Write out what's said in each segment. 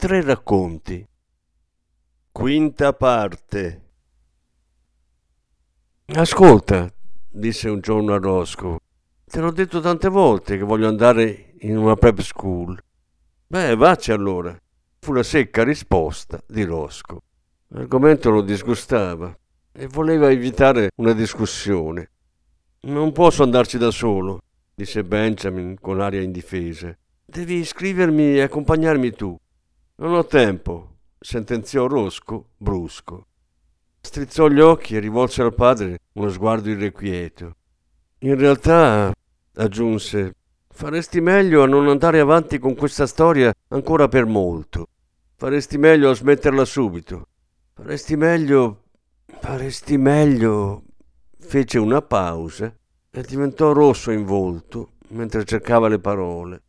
Tre racconti. Quinta parte. Ascolta, disse un giorno a Roscoe, te l'ho detto tante volte che voglio andare in una prep school. Beh, vacci allora. Fu la secca risposta di Roscoe. L'argomento lo disgustava e voleva evitare una discussione. Non posso andarci da solo, disse Benjamin con aria indifesa. Devi iscrivermi e accompagnarmi tu. Non ho tempo, sentenziò Rosco, brusco. Strizzò gli occhi e rivolse al padre uno sguardo irrequieto. In realtà, aggiunse, faresti meglio a non andare avanti con questa storia ancora per molto. Faresti meglio a smetterla subito. Faresti meglio. Faresti meglio. Fece una pausa e diventò rosso in volto mentre cercava le parole.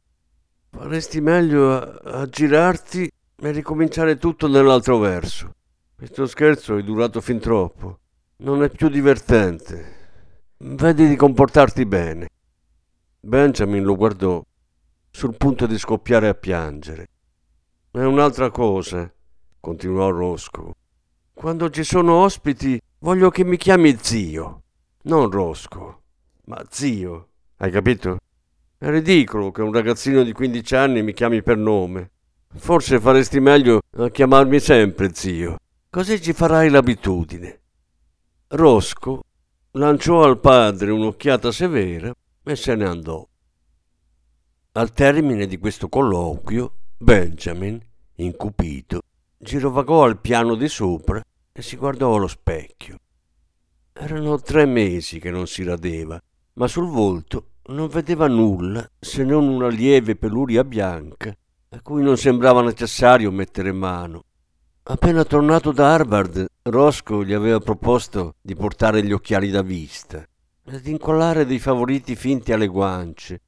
Faresti meglio a, a girarti e ricominciare tutto nell'altro verso. Questo scherzo è durato fin troppo. Non è più divertente. Vedi di comportarti bene. Benjamin lo guardò, sul punto di scoppiare a piangere. È un'altra cosa, continuò Rosco. Quando ci sono ospiti voglio che mi chiami zio, non Rosco, ma zio. Hai capito? È ridicolo che un ragazzino di 15 anni mi chiami per nome. Forse faresti meglio a chiamarmi sempre zio, così ci farai l'abitudine. Rosco lanciò al padre un'occhiata severa e se ne andò. Al termine di questo colloquio, Benjamin, incupito, girovagò al piano di sopra e si guardò allo specchio. Erano tre mesi che non si radeva, ma sul volto non vedeva nulla se non una lieve peluria bianca a cui non sembrava necessario mettere mano. Appena tornato da Harvard, Roscoe gli aveva proposto di portare gli occhiali da vista e di incollare dei favoriti finti alle guance.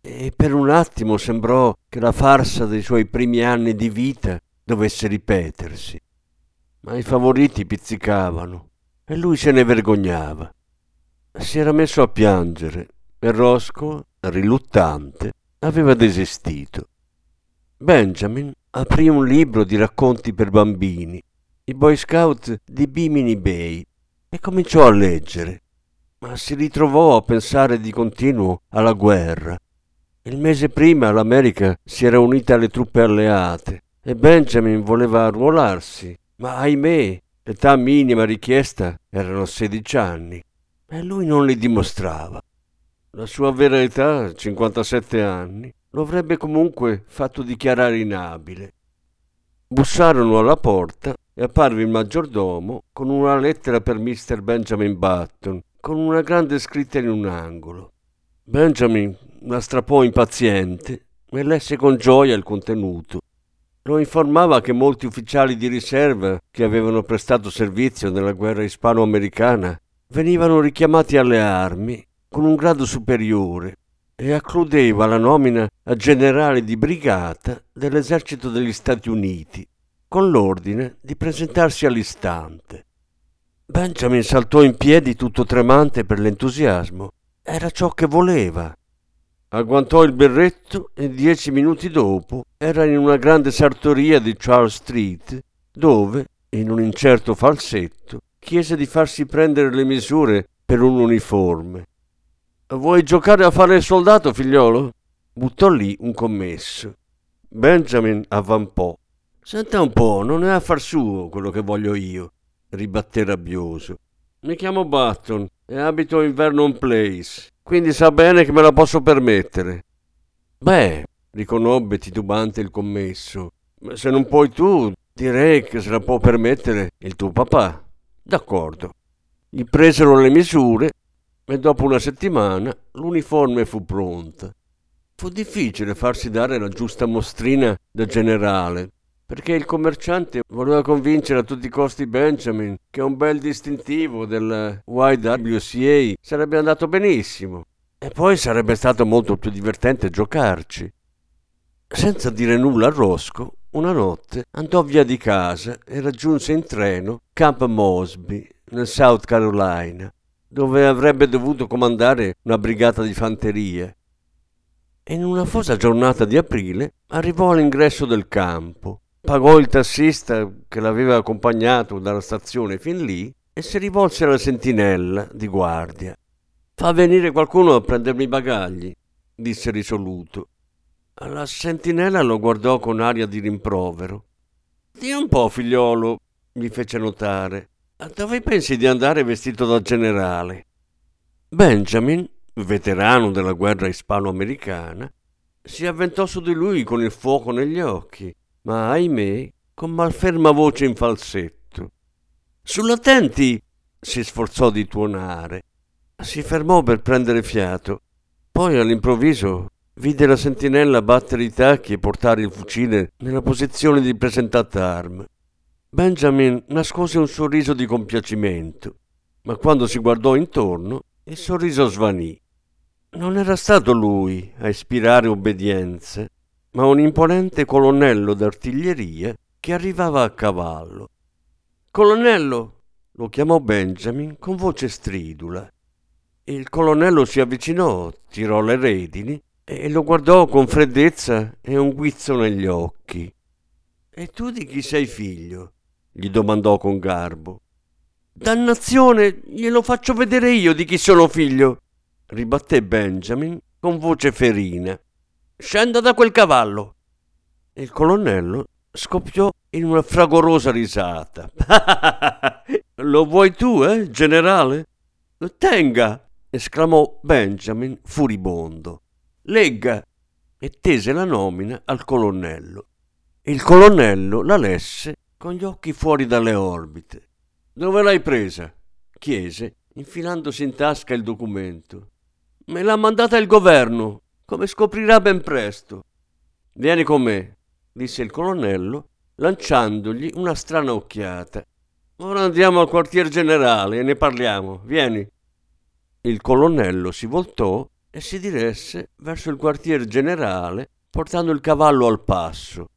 E per un attimo sembrò che la farsa dei suoi primi anni di vita dovesse ripetersi. Ma i favoriti pizzicavano e lui se ne vergognava. Si era messo a piangere e Roscoe, riluttante, aveva desistito. Benjamin aprì un libro di racconti per bambini, i Boy Scout di Bimini Bay, e cominciò a leggere, ma si ritrovò a pensare di continuo alla guerra. Il mese prima l'America si era unita alle truppe alleate e Benjamin voleva arruolarsi, ma ahimè l'età minima richiesta erano 16 anni e lui non li dimostrava. La sua vera età, 57 anni, lo avrebbe comunque fatto dichiarare inabile. Bussarono alla porta e apparve il maggiordomo con una lettera per Mr. Benjamin Button, con una grande scritta in un angolo. Benjamin la strappò impaziente e lesse con gioia il contenuto. Lo informava che molti ufficiali di riserva che avevano prestato servizio nella guerra ispano-americana venivano richiamati alle armi con un grado superiore e accludeva la nomina a generale di brigata dell'esercito degli Stati Uniti, con l'ordine di presentarsi all'istante. Benjamin saltò in piedi tutto tremante per l'entusiasmo. Era ciò che voleva. Agguantò il berretto e dieci minuti dopo era in una grande sartoria di Charles Street, dove, in un incerto falsetto, chiese di farsi prendere le misure per un uniforme. Vuoi giocare a fare il soldato, figliolo? Buttò lì un commesso. Benjamin avvampò. Senta un po', non è affar suo quello che voglio io, ribatté rabbioso. Mi chiamo Button e abito in Vernon Place, quindi sa bene che me la posso permettere. Beh, riconobbe titubante il commesso, se non puoi tu, direi che se la può permettere il tuo papà. D'accordo. Gli presero le misure e dopo una settimana l'uniforme fu pronta. Fu difficile farsi dare la giusta mostrina da generale. perché il commerciante voleva convincere a tutti i costi Benjamin che un bel distintivo del YWCA sarebbe andato benissimo e poi sarebbe stato molto più divertente giocarci. Senza dire nulla a Roscoe, una notte andò via di casa e raggiunse in treno Camp Mosby, nel South Carolina, dove avrebbe dovuto comandare una brigata di fanteria. E in una fosa giornata di aprile arrivò all'ingresso del campo, pagò il tassista che l'aveva accompagnato dalla stazione fin lì e si rivolse alla sentinella di guardia. Fa venire qualcuno a prendermi i bagagli, disse risoluto. La sentinella lo guardò con aria di rimprovero. Dì un po', figliolo, gli fece notare. Dove pensi di andare vestito da generale? Benjamin, veterano della guerra ispano-americana, si avventò su di lui con il fuoco negli occhi, ma ahimè con malferma voce in falsetto. Sull'attenti! si sforzò di tuonare. Si fermò per prendere fiato. Poi all'improvviso vide la sentinella battere i tacchi e portare il fucile nella posizione di presentata arma. Benjamin nascose un sorriso di compiacimento, ma quando si guardò intorno il sorriso svanì. Non era stato lui a ispirare obbedienza, ma un imponente colonnello d'artiglieria che arrivava a cavallo. Colonnello! lo chiamò Benjamin con voce stridula. Il colonnello si avvicinò, tirò le redini e lo guardò con freddezza e un guizzo negli occhi. E tu di chi sei figlio? Gli domandò con garbo. Dannazione, glielo faccio vedere io di chi sono figlio, ribatté Benjamin con voce ferina. Scenda da quel cavallo. Il colonnello scoppiò in una fragorosa risata. Lo vuoi tu, eh, generale? Tenga, esclamò Benjamin furibondo. Legga e tese la nomina al colonnello. Il colonnello la lesse con gli occhi fuori dalle orbite. Dove l'hai presa? chiese, infilandosi in tasca il documento. Me l'ha mandata il governo, come scoprirà ben presto. Vieni con me, disse il colonnello, lanciandogli una strana occhiata. Ora andiamo al quartier generale e ne parliamo. Vieni. Il colonnello si voltò e si diresse verso il quartier generale portando il cavallo al passo.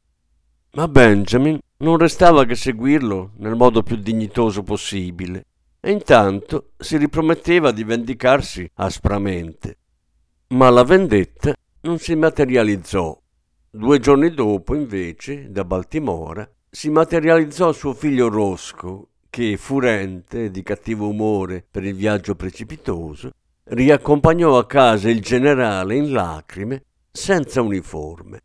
Ma Benjamin non restava che seguirlo nel modo più dignitoso possibile e intanto si riprometteva di vendicarsi aspramente. Ma la vendetta non si materializzò. Due giorni dopo, invece, da Baltimora, si materializzò suo figlio Roscoe, che, furente e di cattivo umore per il viaggio precipitoso, riaccompagnò a casa il generale in lacrime, senza uniforme.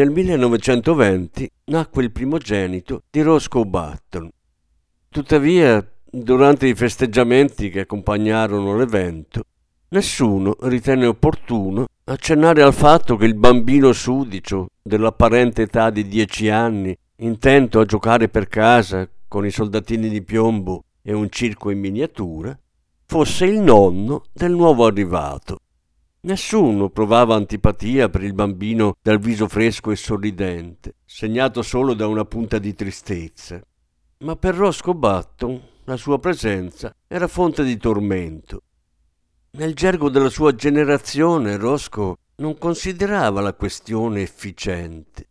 Nel 1920 nacque il primogenito di Roscoe Button. Tuttavia, durante i festeggiamenti che accompagnarono l'evento, nessuno ritenne opportuno accennare al fatto che il bambino sudicio dell'apparente età di dieci anni, intento a giocare per casa con i soldatini di piombo e un circo in miniatura, fosse il nonno del nuovo arrivato. Nessuno provava antipatia per il bambino dal viso fresco e sorridente, segnato solo da una punta di tristezza. Ma per Roscoe Button la sua presenza era fonte di tormento. Nel gergo della sua generazione Roscoe non considerava la questione efficiente.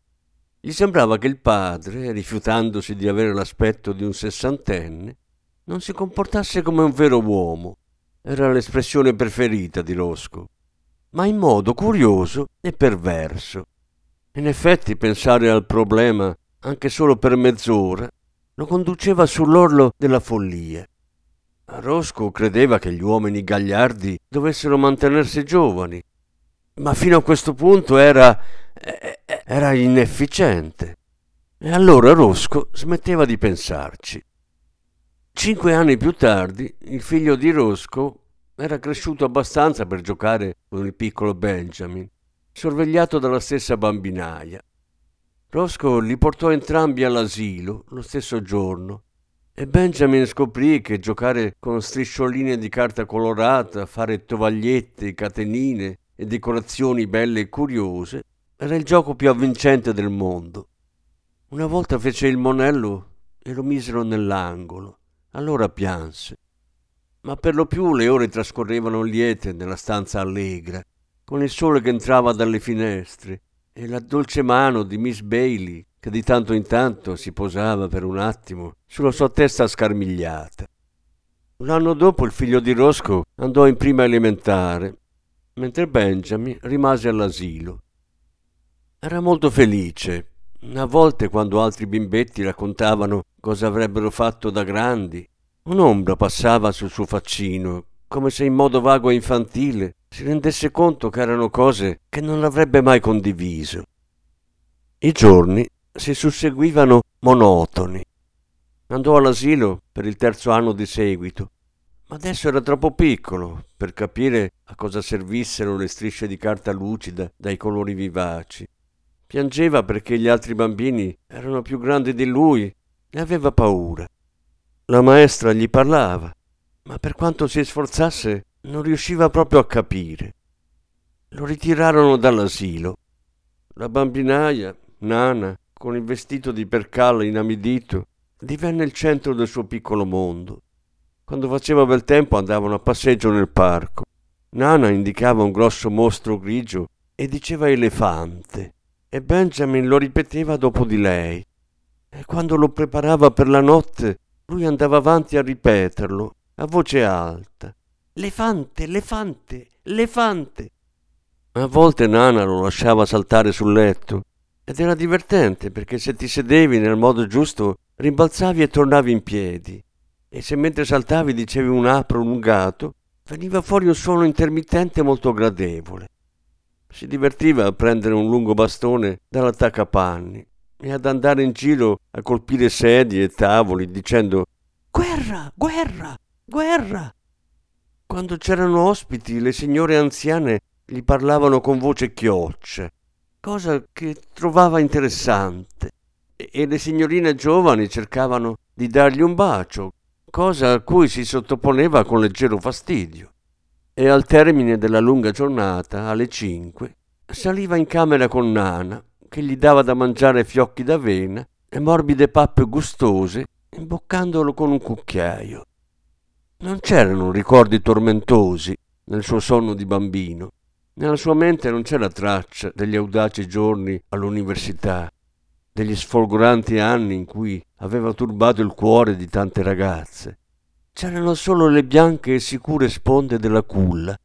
Gli sembrava che il padre, rifiutandosi di avere l'aspetto di un sessantenne, non si comportasse come un vero uomo. Era l'espressione preferita di Roscoe ma in modo curioso e perverso. In effetti pensare al problema, anche solo per mezz'ora, lo conduceva sull'orlo della follia. Roscoe credeva che gli uomini gagliardi dovessero mantenersi giovani, ma fino a questo punto era, era inefficiente. E allora Roscoe smetteva di pensarci. Cinque anni più tardi, il figlio di Roscoe era cresciuto abbastanza per giocare con il piccolo Benjamin, sorvegliato dalla stessa bambinaia. Roscoe li portò entrambi all'asilo lo stesso giorno e Benjamin scoprì che giocare con striscioline di carta colorata, fare tovagliette, catenine e decorazioni belle e curiose era il gioco più avvincente del mondo. Una volta fece il monello e lo misero nell'angolo. Allora pianse ma per lo più le ore trascorrevano liete nella stanza allegra, con il sole che entrava dalle finestre e la dolce mano di Miss Bailey che di tanto in tanto si posava per un attimo sulla sua testa scarmigliata. L'anno dopo il figlio di Roscoe andò in prima elementare, mentre Benjamin rimase all'asilo. Era molto felice. A volte quando altri bimbetti raccontavano cosa avrebbero fatto da grandi, Un'ombra passava sul suo faccino, come se in modo vago e infantile si rendesse conto che erano cose che non avrebbe mai condiviso. I giorni si susseguivano monotoni. Andò all'asilo per il terzo anno di seguito, ma adesso era troppo piccolo per capire a cosa servissero le strisce di carta lucida dai colori vivaci. Piangeva perché gli altri bambini erano più grandi di lui e aveva paura. La maestra gli parlava, ma per quanto si sforzasse non riusciva proprio a capire. Lo ritirarono dall'asilo. La bambinaia, nana, con il vestito di percale inamidito, divenne il centro del suo piccolo mondo. Quando faceva bel tempo andavano a passeggio nel parco. Nana indicava un grosso mostro grigio e diceva elefante, e Benjamin lo ripeteva dopo di lei. E quando lo preparava per la notte lui andava avanti a ripeterlo, a voce alta. L'efante, l'efante, l'efante. A volte Nana lo lasciava saltare sul letto ed era divertente perché se ti sedevi nel modo giusto rimbalzavi e tornavi in piedi e se mentre saltavi dicevi un A prolungato veniva fuori un suono intermittente molto gradevole. Si divertiva a prendere un lungo bastone dall'attaccapanni e ad andare in giro a colpire sedie e tavoli dicendo Guerra, guerra, guerra. Quando c'erano ospiti, le signore anziane gli parlavano con voce chioccia, cosa che trovava interessante, e le signorine giovani cercavano di dargli un bacio, cosa a cui si sottoponeva con leggero fastidio. E al termine della lunga giornata, alle cinque, saliva in camera con Nana che gli dava da mangiare fiocchi d'avena e morbide pappe gustose, imboccandolo con un cucchiaio. Non c'erano ricordi tormentosi nel suo sonno di bambino. Nella sua mente non c'era traccia degli audaci giorni all'università, degli sfolgoranti anni in cui aveva turbato il cuore di tante ragazze. C'erano solo le bianche e sicure sponde della culla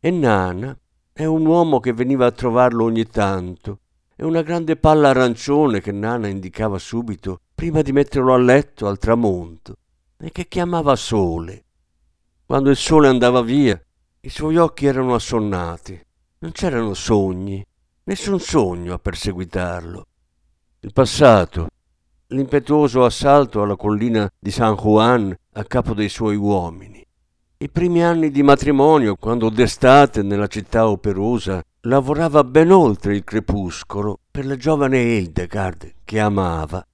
e Nana è un uomo che veniva a trovarlo ogni tanto e una grande palla arancione che Nana indicava subito prima di metterlo a letto al tramonto e che chiamava sole. Quando il sole andava via, i suoi occhi erano assonnati, non c'erano sogni nessun sogno a perseguitarlo. Il passato, l'impetuoso assalto alla collina di San Juan a capo dei suoi uomini, i primi anni di matrimonio, quando d'estate nella città operosa lavorava ben oltre il crepuscolo per la giovane Hildegard che amava,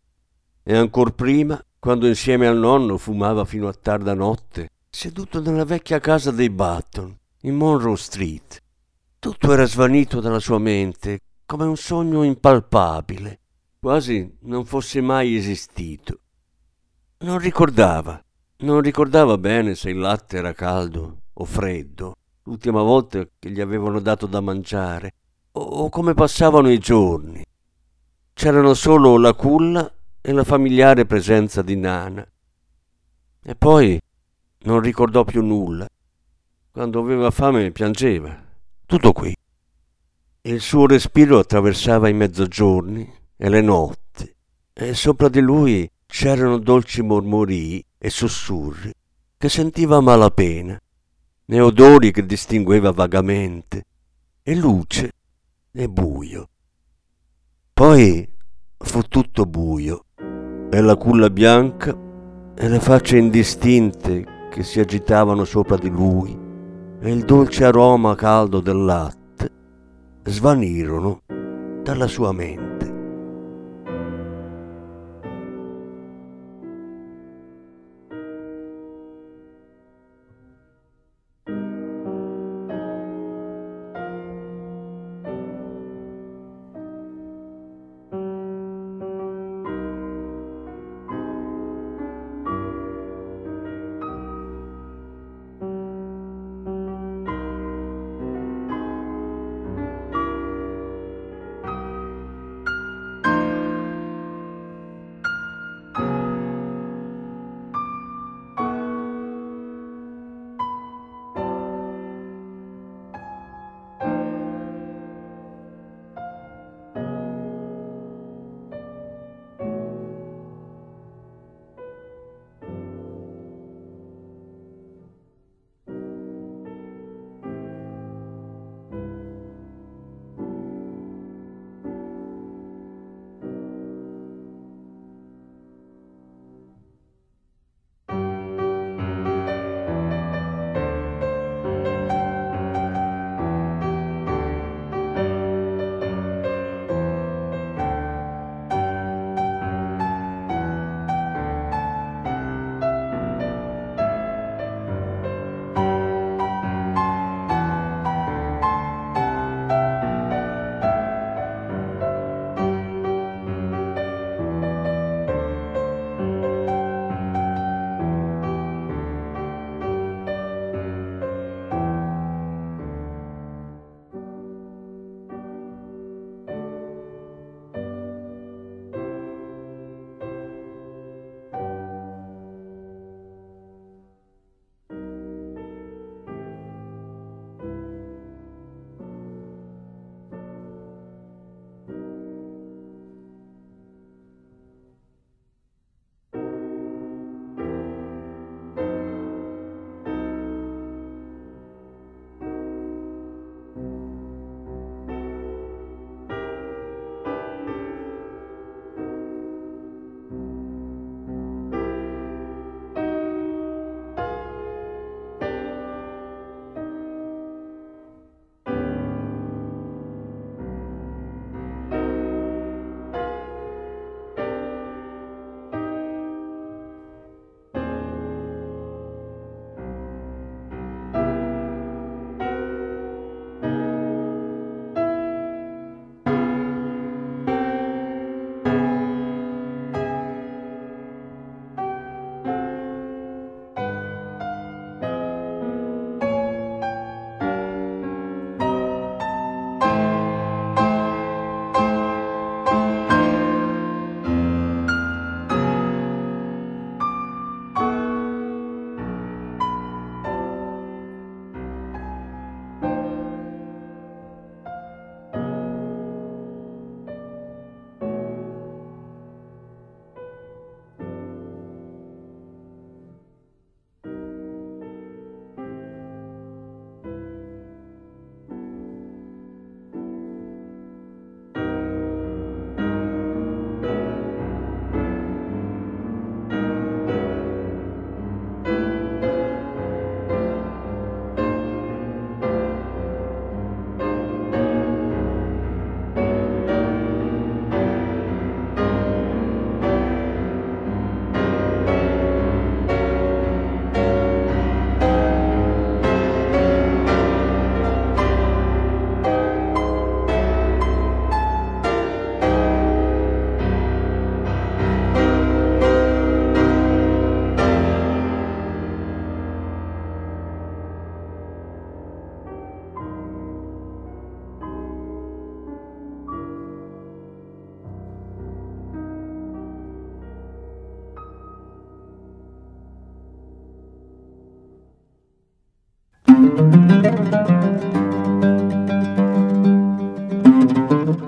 e ancor prima, quando insieme al nonno fumava fino a tarda notte, seduto nella vecchia casa dei Button, in Monroe Street. Tutto era svanito dalla sua mente, come un sogno impalpabile, quasi non fosse mai esistito. Non ricordava, non ricordava bene se il latte era caldo o freddo, l'ultima volta che gli avevano dato da mangiare, o come passavano i giorni. C'erano solo la culla e la familiare presenza di Nana. E poi non ricordò più nulla. Quando aveva fame piangeva. Tutto qui. Il suo respiro attraversava i mezzogiorni e le notti, e sopra di lui c'erano dolci mormorii e sussurri che sentiva malapena, e odori che distingueva vagamente, e luce e buio. Poi fu tutto buio, e la culla bianca e le facce indistinte che si agitavano sopra di lui, e il dolce aroma caldo del latte svanirono dalla sua mente.